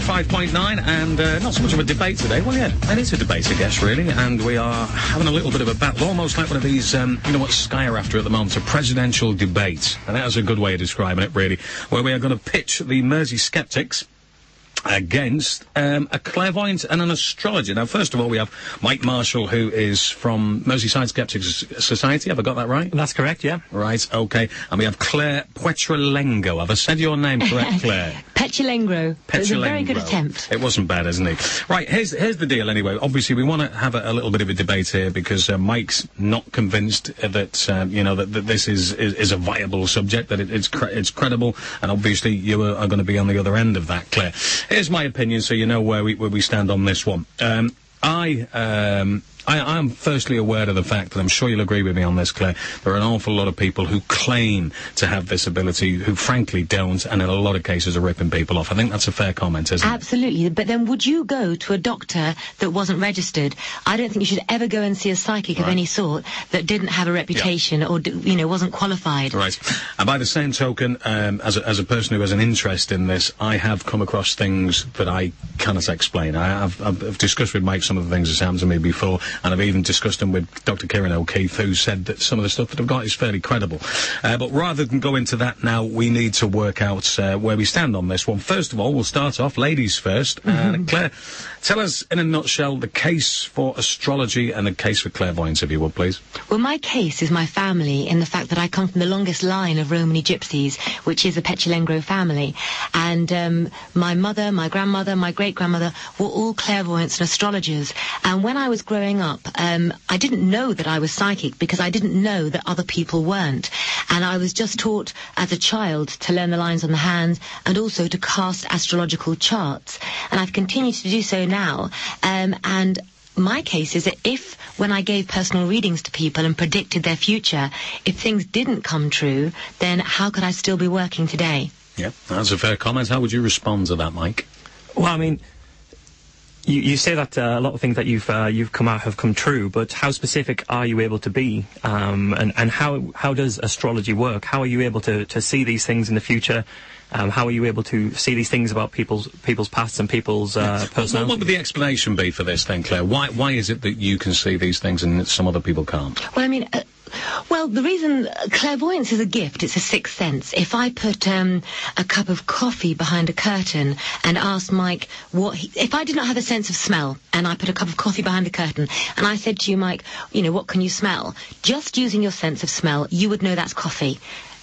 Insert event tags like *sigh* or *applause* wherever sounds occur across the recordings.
City Talk 105.9 and uh, not so much of a debate today. Well, yeah, it is a debate, I guess, really. And we are having a little bit of a battle, almost like one of these, um, you know what Sky are after at the moment, a presidential debate. And that is a good way of describing it, really, where we are going to pitch the Mersey Skeptics against um, a clairvoyant and an astrologer. Now, first of all, we have Mike Marshall, who is from Merseyside Skeptics Society. Have I got that right? That's correct, yeah. Right, okay. And we have Claire Puetrelengo. Have I said your name correct, *laughs* Claire? Petulengro. It was a very good attempt. It wasn't bad, isn't it? Right, here's here's the deal. Anyway, obviously we want to have a, a little bit of a debate here because uh, Mike's not convinced that um, you know that, that this is, is is a viable subject, that it, it's cre- it's credible, and obviously you are, are going to be on the other end of that, Claire. Here's my opinion, so you know where we where we stand on this one. Um, I um, I, I'm firstly aware of the fact that I'm sure you'll agree with me on this, Claire. There are an awful lot of people who claim to have this ability, who frankly don't, and in a lot of cases are ripping people off. I think that's a fair comment, isn't it? Absolutely. But then would you go to a doctor that wasn't registered? I don't think you should ever go and see a psychic of any sort that didn't have a reputation or, you know, wasn't qualified. Right. And by the same token, um, as, a, as a person who has an interest in this, I have come across things that I cannot explain. I, have I've, I've discussed with Mike some of the things that's happened to me before, and I've even discussed them with Dr. Kieran O'Keefe, who said that some of the stuff that I've got is fairly credible. Uh, but rather than go into that now, we need to work out uh, where we stand on this one. First of all, we'll start off, ladies 1st And Claire, tell us in a nutshell the case for astrology and the case for clairvoyance, if you would, please. Well, my case is my family in the fact that I come from the longest line of Romany gypsies, which is the Petulengro family. And um, my mother, my grandmother, my great-grandmother were all clairvoyants and astrologers. And when I was growing up, um, I didn't know that I was psychic because I didn't know that other people weren't. And I was just taught as a child to learn the lines on the hands and also to cast astrological charts. And I've continued to do so now. Um, and my case is that if, when I gave personal readings to people and predicted their future, if things didn't come true, then how could I still be working today? Yeah, that's a fair comment. How would you respond to that, Mike? Well, I mean, you, you say that uh, a lot of things that you've uh, you've come out have come true, but how specific are you able to be? Um, and and how how does astrology work? How are you able to, to see these things in the future? Um, how are you able to see these things about people's people's pasts and people's uh, What, personality? what would the explanation be for this then, Claire? Why why is it that you can see these things and some other people can't? Well, I mean, uh, well, the reason uh, clairvoyance is a gift, it's a sixth sense. If I put um, a cup of coffee behind a curtain and asked Mike what he, if I did not have a sense of smell and I put a cup of coffee behind a curtain and I said to you, Mike, you know, what can you smell? Just using your sense of smell, you would know that's coffee.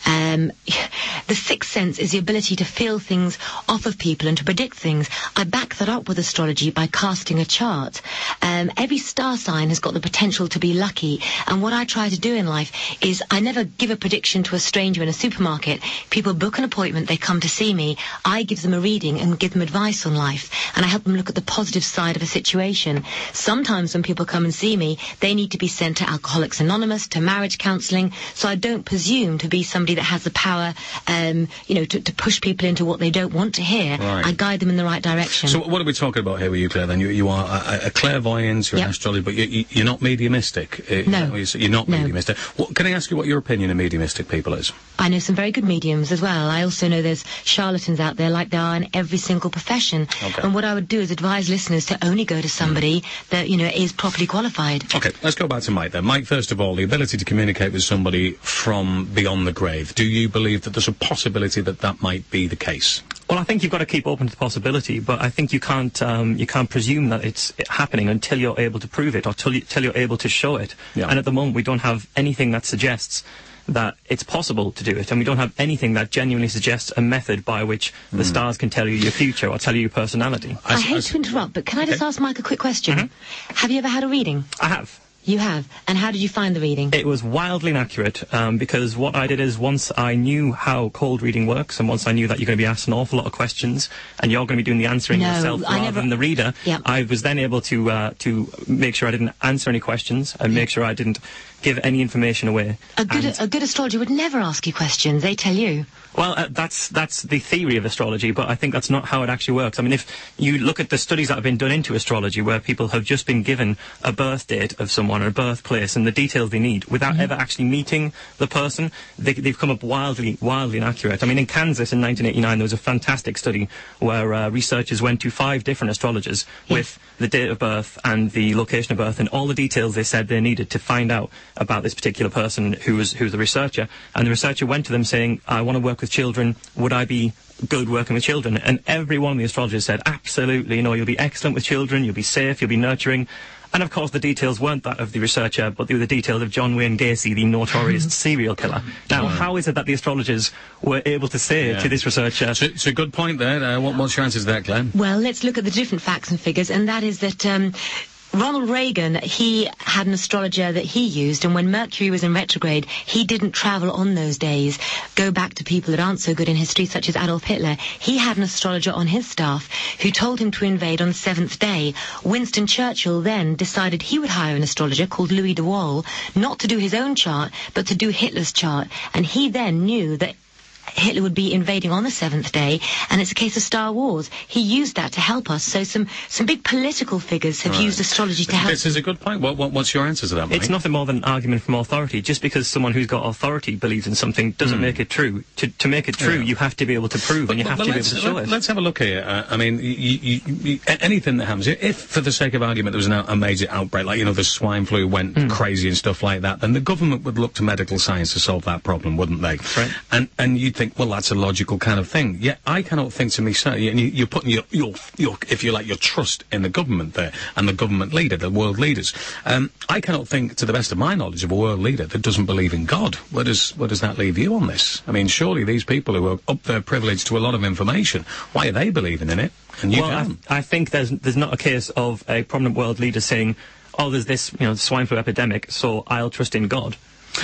Um, *laughs* the sixth sense is the ability to feel things off of people and to predict things. I back that up with astrology by casting a chart. Um, every star sign has got the potential to be lucky, and what I try to do in life is I never give a prediction to a stranger in a supermarket. People book an appointment, they come to see me. I give them a reading and give them advice on life, and I help them look at the positive side of a situation. Sometimes when people come and see me, they need to be sent to Alcoholics Anonymous, to marriage counselling, so I don't presume to be somebody that has the power, um, you know, to, to push people into what they don't want to hear. Right. I guide them in the right direction. So what are we talking about here with you, Claire? Then you, you are a, a clairvoyant, you're Yep. an astrologer, but you, you're not mediumistic. Uh, No. You're not No. mediumistic. What, can I ask you what your opinion of mediumistic people is? I know some very good mediums as well. I also know there's charlatans out there like there are in every single profession. Okay. And what I would do is advise listeners to only go to somebody that, you know, is properly qualified. Okay, let's go back to Mike then. Mike, first of all, the ability to communicate with somebody from beyond the grave. Do you believe that there's a possibility that that might be the case? Well, I think you've got to keep open to the possibility, but I think you can't um, you can't presume that it's happening until you're able to prove it or till, you, till you're able to show it. Yeah. And at the moment, we don't have anything that suggests that it's possible to do it, and we don't have anything that genuinely suggests a method by which the stars can tell you your future or tell you your personality. I hate s- to interrupt, but can I just ask Mike a quick question? Mm-hmm. Have you ever had a reading? I have. You have. And how did you find the reading? It was wildly inaccurate um, because what I did is once I knew how cold reading works and once I knew that you're going to be asked an awful lot of questions and you're going to be doing the answering No, yourself I rather never- than the reader, Yep. I was then able to uh, to make sure I didn't answer any questions and make sure I didn't give any information away. a good And- a good astrologer would never ask you questions. They tell you. well, uh, that's that's the theory of astrology, but I think that's not how it actually works. I mean, if you look at the studies that have been done into astrology, where people have just been given a birth date of someone someone, a birthplace, and the details they need without Mm-hmm. ever actually meeting the person, they, they've come up wildly, wildly inaccurate. I mean, in Kansas in 1989, there was a fantastic study where uh, researchers went to five different astrologers with the date of birth and the location of birth and all the details they said they needed to find out about this particular person who was who was the researcher. And the researcher went to them saying, "I want to work with children. Would I be good working with children?" And every one of the astrologers said, "Absolutely. You know, you'll be excellent with children. You'll be safe. You'll be nurturing." And of course, the details weren't that of the researcher, but they were the details of John Wayne Gacy, the notorious *laughs* serial killer. Now, how is it that the astrologers were able to say Yeah. to this researcher, So it's a good point there. Uh, what, what's your answer to that, Glenn? Well, let's look at the different facts and figures, and that is that um, Ronald Reagan, he had an astrologer that he used, and when Mercury was in retrograde, he didn't travel on those days. Go back to people that aren't so good in history, such as Adolf Hitler. He had an astrologer on his staff who told him to invade on the seventh day. Winston Churchill then decided he would hire an astrologer called Louis de Wohl, not to do his own chart, but to do Hitler's chart. And he then knew that Hitler would be invading on the seventh day, and it's a case of Star Wars. He used that to help us. So some some big political figures have used astrology to help. This is a good point. What, what, what's your answer to that, Mike? It's nothing more than an argument from authority. Just because someone who's got authority believes in something doesn't make it true. To, to make it true. Yeah. you have to be able to prove, and you have to be able let's, to show let, it. us have a look here. Uh, I mean, you, you, you, a- anything that happens, if for the sake of argument there was an, out- a major outbreak, like, you know, the swine flu went Hmm. crazy and stuff like that, then the government would look to medical science to solve that problem, wouldn't they? Right. And, and you'd think, well, that's a logical kind of thing. Yet I cannot think to myself, and you, you're putting your, your, your, if you like, your trust in the government there, and the government leader, the world leaders. Um, I cannot think, to the best of my knowledge, of a world leader that doesn't believe in God. Where does, where does that leave you on this? I mean, surely these people who are up there privileged to a lot of information, why are they believing in it? And you well, I. I think there's there's not a case of a prominent world leader saying, "Oh, there's this you know swine flu epidemic, so I'll trust in God."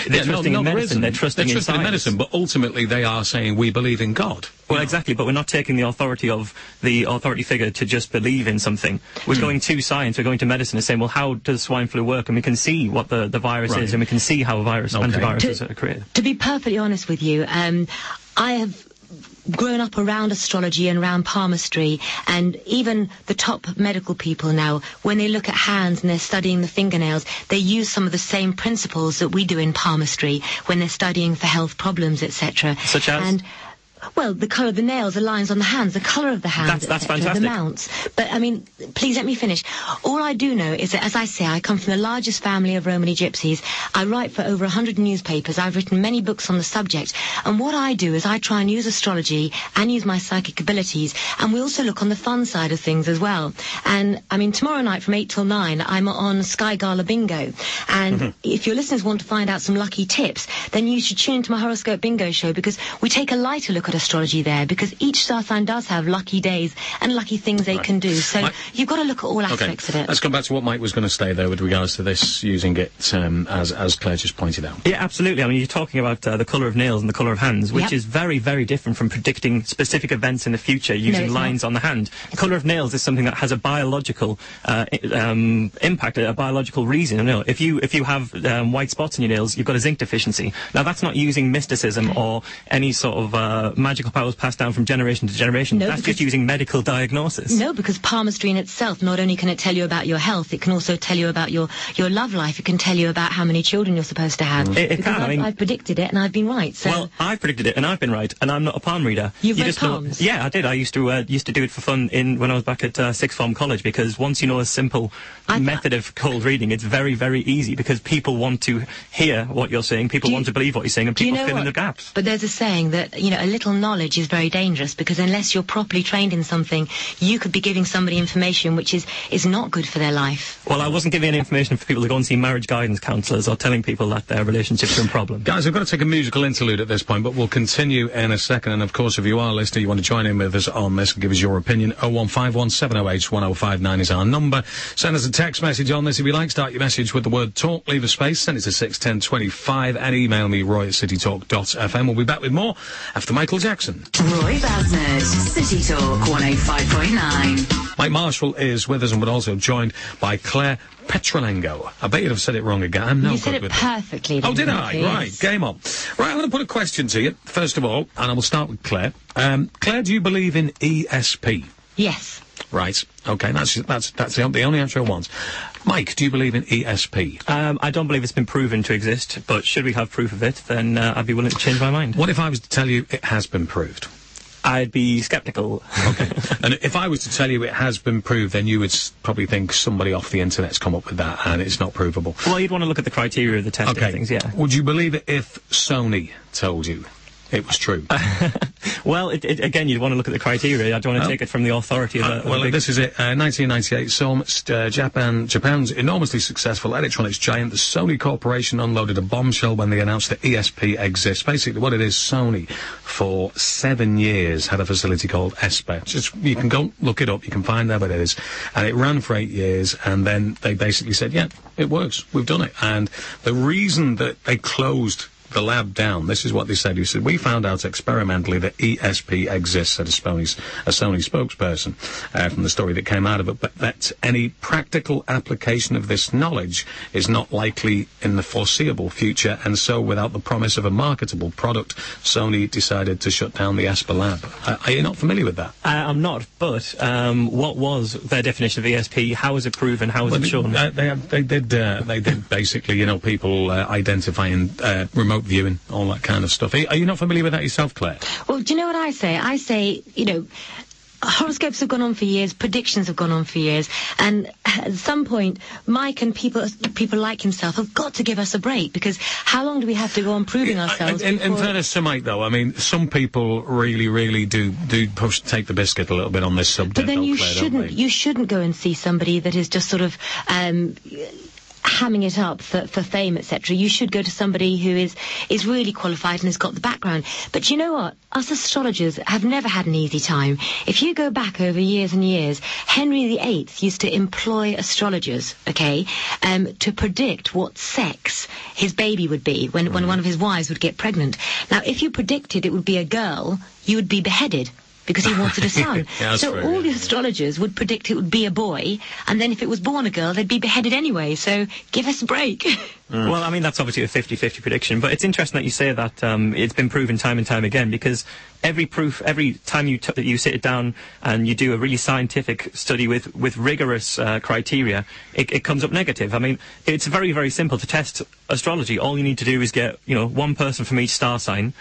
They're Yeah, trusting no, in medicine. isn't. They're trusting, They're in trusting in science. medicine, but ultimately they are saying we believe in God. Well, exactly, but we're not taking the authority of the authority figure to just believe in something. We're Hmm. going to science, we're going to medicine and saying, well, how does swine flu work? And we can see what the, the virus Right. is, and we can see how a virus, Okay. antiviruses To- are created. To be perfectly honest with you, um, I have grown up around astrology and around palmistry and even the top medical people now when they look at hands and they're studying the fingernails they use some of the same principles that we do in palmistry when they're studying for health problems etc Such as? and well, the colour of the nails, the lines on the hands, the colour of the hands, That's- that's fantastic. the mounts. But I mean, please let me finish. All I do know is that, as I say, I come from the largest family of Romany gypsies. I write for over 100 newspapers. I've written many books on the subject. And what I do is I try and use astrology and use my psychic abilities. And we also look on the fun side of things as well. And I mean, tomorrow night from 8 till 9, I'm on Sky Gala Bingo. And mm-hmm. if your listeners want to find out some lucky tips, then you should tune into my horoscope bingo show because we take a lighter look at astrology there because each star sign does have lucky days and lucky things they can do. So Mike- you've got to look at all Okay, aspects of it. let's come back to what Mike was going to say there with regards to this, using it um, as as Claire just pointed out. Yeah, absolutely. I mean, you're talking about uh, the colour of nails and the colour of hands, which Yep. is very, very different from predicting specific events in the future using it's lines on the hand. Colour of nails is something that has a biological uh, um, impact, a biological reason. You know, if you if you have um, white spots in your nails, you've got a zinc deficiency. Now, that's not using mysticism or any sort of uh, magical powers passed down from generation to generation. No, that's just using medical diagnosis. No, because palmistry in itself, not only can it tell you about your health, it can also tell you about your, your love life. It can tell you about how many children you're supposed to have. It- it because can, I I've, mean- I've predicted it and I've been right. So Well, I've predicted it, and I've been right, and I'm not a palm reader. You've you read just know- palms? yeah, I did. I used to uh, used to do it for fun in when I was back at uh, sixth form college because once you know a simple I- method of cold reading, it's very very easy because people want to hear what you're saying, people want to believe what you're saying, and Do you people know fill in the gaps. But there's a saying that, you know, a little knowledge is very dangerous because unless you're properly trained in something, you could be giving somebody information which is, is not good for their life. Well, I wasn't giving any information for people to go and see marriage guidance counsellors or telling people that their relationships are in problem. Guys, I've got to take a musical interlude at this point, but we'll continue in a second. And of course, if you are listening, you want to join in with us on this and give us your opinion, 01517081059 is our number. Send us a text message on this if you like. Start your message with the word talk, leave a space, send it to 61025 and email me, roy at citytalk.fm. We'll be back with more after Michael Jackson. Roy Basnett, City Talk 105.9. Mike Marshall is with us and we're also joined by Claire Petulengro. I bet you'd have said it wrong again. I'm no you good said it with perfectly. Oh, did I? you? Right, game on. Right, I'm going to put a question to you, first of all, and I will start with Claire. Um, Claire, do you believe in ESP? Yes. Right. Okay. That's that's that's the, the only answer I want. Mike, do you believe in ESP? Um, I don't believe it's been proven to exist, but should we have proof of it, then uh, I'd be willing to change my mind. What if I was to tell you it has been proved? I'd be sceptical. Okay. *laughs* and if I was to tell you it has been proved, then you would probably think somebody off the internet's come up with that and it's not provable. well, you'd want to look at the criteria of the testing Okay. things, yeah. Would you believe it if Sony told you it was true? *laughs* Well, it, it, again, you'd want to look at the criteria. I don't want to Oh. take it from the authority of Uh, a, well, big- this is it. Uh, 1998, so, uh, Japan, Japan's enormously successful electronics giant, the Sony Corporation, unloaded a bombshell when they announced that ESP exists. Basically, what it is, Sony, for seven years, had a facility called ESPER. Just you can go look it up. You can find out what it is, and it ran for eight years. And then they basically said, "Yeah, it works. We've done it." And the reason that they closed the lab down. This is what they said. He said, we found out experimentally that ESP exists, said a Sony, a Sony spokesperson uh, from the story that came out of it, but that any practical application of this knowledge is not likely in the foreseeable future, and so without the promise of a marketable product, Sony decided to shut down the ESPER lab. Uh, are you not familiar with that? Uh, I'm not, but um, what was their definition of ESP? How was it proven? How was Well, it shown? uh, they, they did. Uh, they did basically, you know, people uh, identifying uh, remote viewing, all that kind of stuff. Are, are you not familiar with that yourself, Claire? Well, do you know what I say? I say, you know, horoscopes have gone on for years, predictions have gone on for years, and at some point, Mike and people people like himself have got to give us a break because how long do we have to go on proving ourselves? In, in, in fairness to Mike, though, I mean, some people really, really do do push take the biscuit a little bit on this subject. But then you Claire, shouldn't you shouldn't go and see somebody that is just sort of um, hamming it up for, for fame, etc. You should go to somebody who is is really qualified and has got the background. But you know what? Us astrologers have never had an easy time. If you go back over years and years, Henry VIII used to employ astrologers, okay, um, to predict what sex his baby would be when, when one of his wives would get pregnant. Now, if you predicted it would be a girl, you would be beheaded because he wanted a son. *laughs* Yeah, so true, all yeah. the astrologers would predict it would be a boy, and then if it was born a girl, they'd be beheaded anyway. So give us a break. *laughs* Well, I mean, that's obviously a 50-50 prediction, but it's interesting that you say that um, it's been proven time and time again because every proof, every time you, t- that you sit it down and you do a really scientific study with, with rigorous uh, criteria, it, it comes up negative. I mean, it's very, very simple to test astrology. All you need to do is get, you know, one person from each star sign,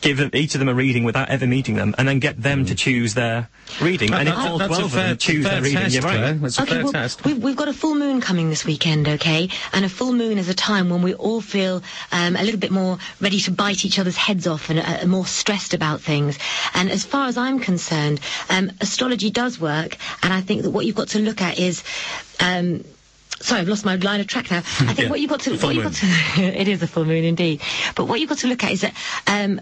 give them, each of them a reading without ever meeting them, and then get them to choose their reading. and if That- all 12 of them choose their reading, test, you're right. Claire. A okay, fair well, test. we've, we've got a full moon coming this weekend, okay? And a full moon is a time when we all feel um, a little bit more ready to bite each other's heads off and uh, more stressed about things. And as far as I'm concerned, um, astrology does work, and I think that what you've got to look at is. Um, Sorry, I've lost my line of track now. *laughs* I think Yeah, what you've got to, what you've got to, *laughs* it is a full moon indeed. But what you've got to look at is that, um,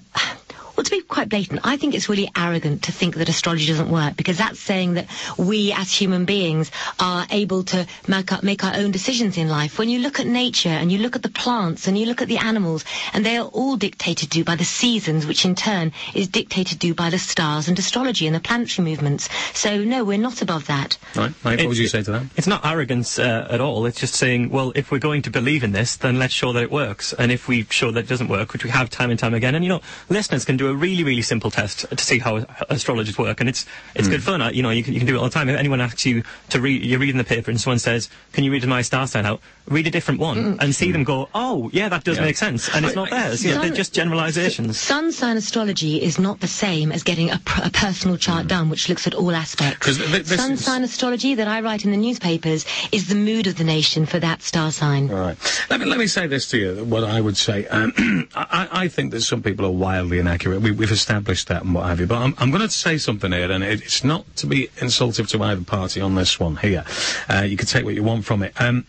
well, to be quite blatant, I think it's really arrogant to think that astrology doesn't work because that's saying that we as human beings are able to make our, make our own decisions in life. When you look at nature and you look at the plants and you look at the animals, and they are all dictated to by the seasons, which in turn is dictated to by the stars and astrology and the planetary movements. So no, we're not above that. Right, Mike, what would you say to that? It's not arrogance uh, at all. It's just saying, well, if we're going to believe in this, then let's show that it works. And if we show that it doesn't work, which we have time and time again, and you know, listeners can do a really, really simple test to see how astrologers work, and it's it's good fun. Uh, You know, you can, you can do it all the time. If anyone asks you to read, you're reading the paper, and someone says, "Can you read my star sign out?" Read a different one and see them go, "Oh, yeah, that does Yeah. make sense," and it's not theirs. Yeah, they're just generalizations. Sun sign astrology is not the same as getting a, pr- a personal chart done, which looks at all aspects. th- th- this Sun is- sign astrology that I write in the newspapers is the mood of the nation for that star sign. All right. Let me, let me say this to you, what I would say. Um, *clears throat* I, I think that some people are wildly inaccurate. We, we've established that and what have you. But I'm, I'm going to say something here, and it, it's not to be insultive to either party on this one here. Uh, you can take what you want from it. Um,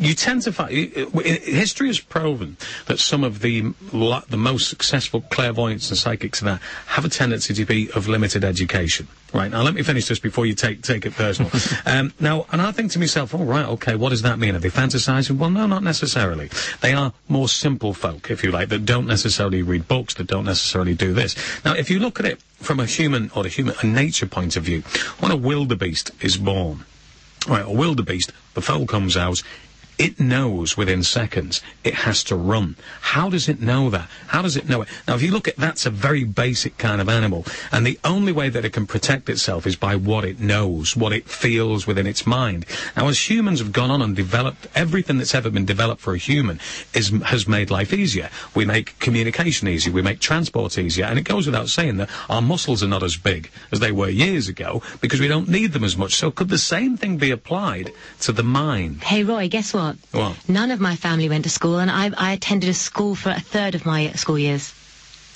you tend to find history has proven that some of the the most successful clairvoyants and psychics and that have a tendency to be of limited education. Right now, let me finish this before you take take it personal. *laughs* um, now, and I think to myself, all right, okay, what does that mean? Are they fantasizing? Well, no, not necessarily. They are more simple folk, if you like, that don't necessarily read books, that don't necessarily do this. Now, if you look at it from a human or a human a nature point of view, when a wildebeest is born, Right, a wildebeest, the foal comes out. It knows within seconds it has to run. How does it know that? How does it know it? Now, if you look at that's a very basic kind of animal, and the only way that it can protect itself is by what it knows, what it feels within its mind. Now, as humans have gone on and developed everything that's ever been developed for a human is has made life easier. We make communication easier, we make transport easier, and it goes without saying that our muscles are not as big as they were years ago because we don't need them as much. So, could the same thing be applied to the mind? Hey, Roy, guess what? What? None of my family went to school, and I, I attended a school for a third of my school years.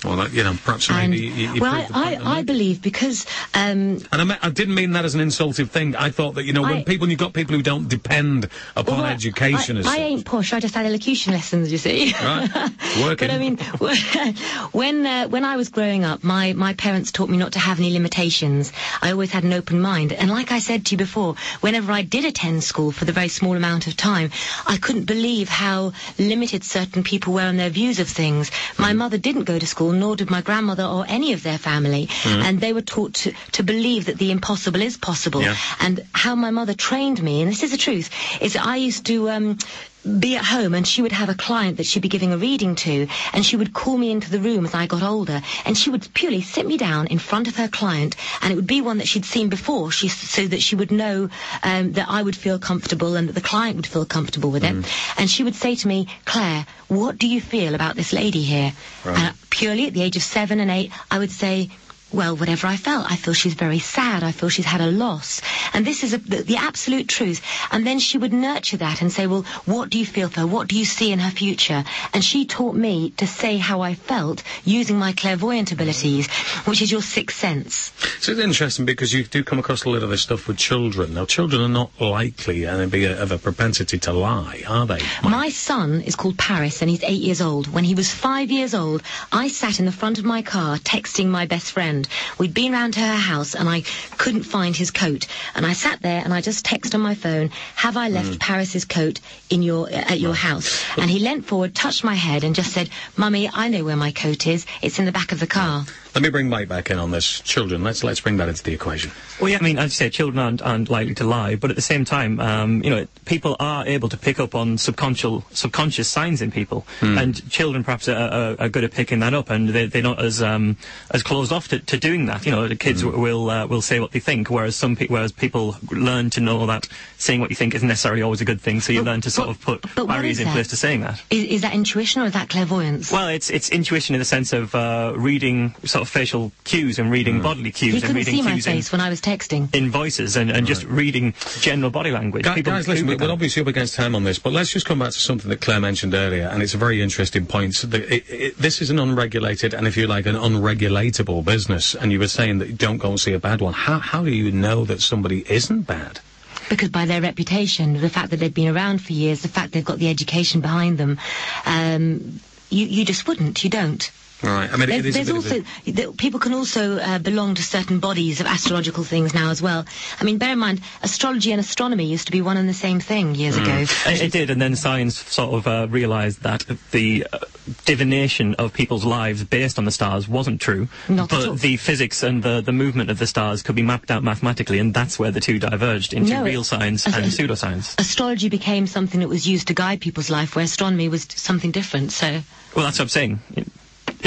Well, that, you know, perhaps And, maybe you, you well, I, I, I believe because um, And I, me- I didn't mean that as an insultive thing. I thought that, you know, when people, you've got people who don't depend upon well, education I, as I such. ain't posh. I just had elocution lessons. You see. Right. *laughs* Working. But I mean, *laughs* when uh, when I was growing up, my, my parents taught me not to have any limitations. I always had an open mind, and like I said to you before, whenever I did attend school for the very small amount of time, I couldn't believe how limited certain people were in their views of things. My Mm. mother didn't go to school, nor did my grandmother or any of their family, Mm. and they were taught to, to believe that the impossible is possible. Yeah. And how my mother trained me, and this is the truth, is that I used to. Um, be at home and she would have a client that she'd be giving a reading to and she would call me into the room as I got older and she would purely sit me down in front of her client and it would be one that she'd seen before she, so that she would know um, that I would feel comfortable and that the client would feel comfortable with it. And she would say to me Claire what do you feel about this lady here? Right. and purely at the age of seven and eight I would say well, whatever I felt, I feel she's very sad. I feel she's had a loss. And this is a, the, the absolute truth. And then she would nurture that and say, well, what do you feel for her? What do you see in her future? And she taught me to say how I felt using my clairvoyant abilities, which is your sixth sense. So it's interesting because you do come across a lot of this stuff with children. Now, children are not likely and be a, of a propensity to lie, are they? My son is called Paris and he's eight years old. When he was five years old, I sat in the front of my car texting my best friend. We'd been round to her house and I couldn't find his coat. And I sat there and I just texted on my phone, have I left mm. Paris's coat in your, uh, at your house? And he leant forward, touched my head and just said, Mummy, I know where my coat is. It's in the back of the car. Let me bring Mike back in on this. Children, let's let's bring that into the equation. Well, yeah, I mean, as you say, children aren't, aren't likely to lie, but at the same time, um, you know, people are able to pick up on subconscious subconscious signs in people, and children perhaps are, are, are good at picking that up, and they, they're not as um, as closed off to, to doing that. You know, the kids w- will uh, will say what they think, whereas some pe- whereas people learn to know that saying what you think isn't necessarily always a good thing, so you But- learn to sort but- of put but what barriers in that? place to saying that. Is, is that intuition or is that clairvoyance? Well, it's it's intuition in the sense of uh, reading sort of facial cues and reading bodily cues he and couldn't reading see my cues in, face when I was texting. in voices and, and just reading general body language. Guys, People guys listen, do we- with we're obviously up against time on this, but let's just come back to something that Claire mentioned earlier, and it's a very interesting point. So the, it, it, this is an unregulated, and if you like, an unregulatable business, and you were saying that you don't go and see a bad one. How, how do you know that somebody isn't bad? Because by their reputation, the fact that they've been around for years, the fact they've got the education behind them, um, you, you just wouldn't. You don't. Right. I mean, it There's, is a there's bit of also th- people can also uh, belong to certain bodies of astrological things now as well. I mean, bear in mind, astrology and astronomy used to be one and the same thing years ago. It, it did, and then science sort of uh, realised that the uh, divination of people's lives based on the stars wasn't true, Not at but all. the physics and the, the movement of the stars could be mapped out mathematically, and that's where the two diverged into No, real science as- and as- pseudoscience. Astrology became something that was used to guide people's life, where astronomy was something different. So, Well, that's what I'm saying. It,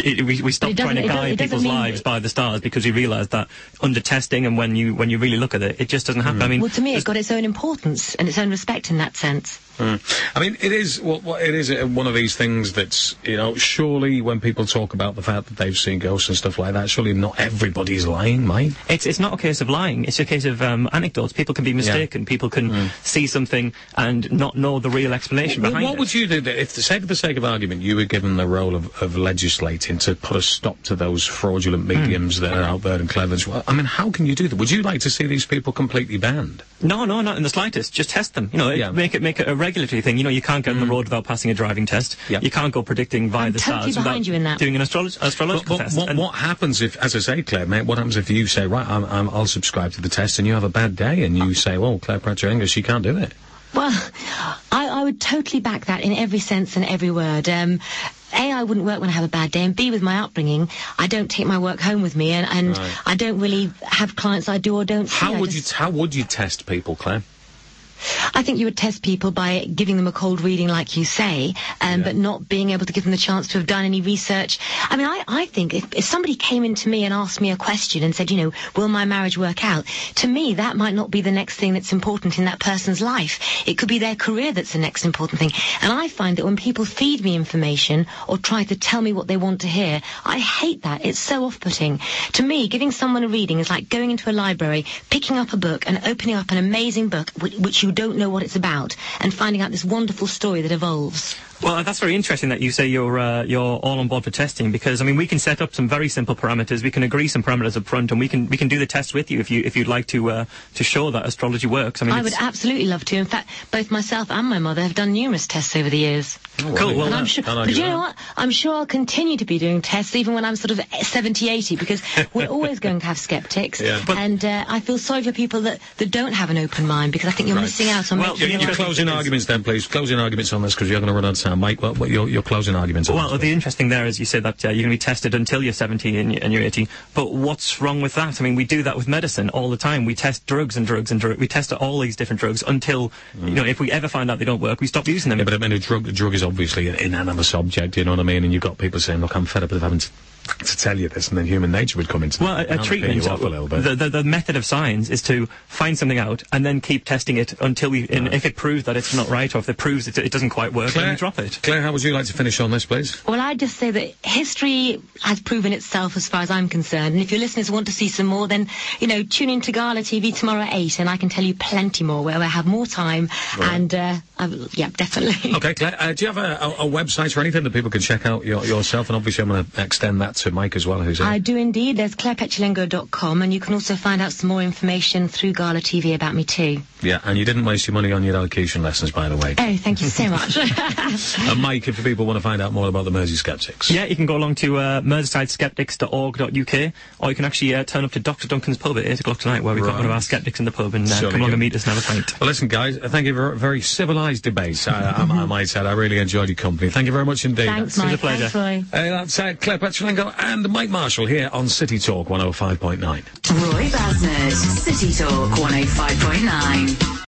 it, we, we stopped trying to guide people's lives that- by the stars because we realised that under testing and when you when you really look at it, it just doesn't happen. I mean, well, to me, it's got its own importance and its own respect in that sense. I mean, it is well, well, it is uh, one of these things that's you know. Surely, when people talk about the fact that they've seen ghosts and stuff like that, surely not everybody's lying, mate. It's it's not a case of lying. It's a case of um, anecdotes. People can be mistaken. People can see something and not know the real explanation Well, behind what it. What would you do that if, for the sake of the sake of argument, you were given the role of, of legislating to put a stop to those fraudulent mediums that are out there and clever? as well? I mean, how can you do that? Would you like to see these people completely banned? No, no, not in the slightest. Just test them. You know, Yeah. make it make it a regulatory thing. You know, you can't get on the road without passing a driving test. Yeah. You can't go predicting via I'm the totally stars behind without you in that. doing an astrolog- But, astrological but test. what, what happens if, as I say, Claire, mate, what happens if you say, right, I'm, I'm, I'll subscribe to the test and you have a bad day and you say, well, Claire Pratchett English, she can't do it? Well, I, I would totally back that in every sense and every word. Um, a, I wouldn't work when I have a bad day, and B, with my upbringing, I don't take my work home with me, and, and Right. I don't really have clients I do or don't. How I would you, how would you test people, Claire? I think you would test people by giving them a cold reading, like you say, um, yeah. but not being able to give them the chance to have done any research. I mean, I, I think if, if somebody came into me and asked me a question and said, you know, will my marriage work out? To me, that might not be the next thing that's important in that person's life. It could be their career that's the next important thing. And I find that when people feed me information or try to tell me what they want to hear, I hate that. It's so off-putting. To me, giving someone a reading is like going into a library, picking up a book and opening up an amazing book which, which you don't know what it's about and finding out this wonderful story that evolves. Well, that's very interesting that you say you're uh, you're all on board for testing because I mean we can set up some very simple parameters. We can agree some parameters up front, and we can we can do the test with you if you if you'd like to uh, to show that astrology works. I mean, I would absolutely love to. In fact, both myself and my mother have done numerous tests over the years. Oh, cool. Well, I'm sure, but you know what? I'm sure I'll continue to be doing tests even when I'm sort of 70, 80 because we're *laughs* always going to have skeptics. Yeah. And uh, I feel sorry for people that, that don't have an open mind because I think you're right. missing out on. Well, your, your closing arguments then, please. Closing arguments on this because you're going to run out of time, Mike. What, what your your closing arguments? Well, the interesting there is you say that uh, you're going to be tested until you're 70 and, and, you're 80. But what's wrong with that? I mean, we do that with medicine all the time. We test drugs and drugs and drugs. We test all these different drugs until, mm. you know, if we ever find out they don't work, we stop using them. Yeah, but I mean, a drug, a drug is obviously an inanimate object, you know what I mean? And you've got people saying, look, I'm fed up with having to to tell you this, and then human nature would come into well, a, a treatment. A the, the, the method of science is to find something out and then keep testing it until we, right. if it proves that it's not right, or if it proves it, it doesn't quite work, Claire, then we drop it. Claire, how would you like to finish on this, please? Well, I'd just say that history has proven itself, as far as I'm concerned. And if your listeners want to see some more, then you know, tune in to Gala TV tomorrow at eight, and I can tell you plenty more where I have more time. Right. And uh, yeah, definitely. *laughs* Okay, Claire, uh, do you have a, a, a, website or anything that people can check out your, yourself? And obviously, I'm going to extend that to Mike as well, who's in I do indeed. There's clairepetulengro.com, and you can also find out some more information through Gala TV about me too. Yeah, and you didn't waste your money on your elocution lessons, by the way. Oh, thank you so much. *laughs* *laughs* and Mike, if people want to find out more about the Mersey Skeptics. Yeah, you can go along to uh, merseysideskeptics.org.uk, or you can actually uh, turn up to Dr. Duncan's pub at 8 o'clock tonight, where we've right. got one of our skeptics in the pub, and uh, come along and meet us and have a pint. Well, listen, guys, thank you for a very civilised debate, I, I, I, might say. I really enjoyed your company. Thank you very much indeed. Thanks, Mike. It's a pleasure. Thanks, Roy. that's uh, Claire Petulengro and Mike Marshall here on City Talk 105.9. Roy Basnett, City Talk 105.9.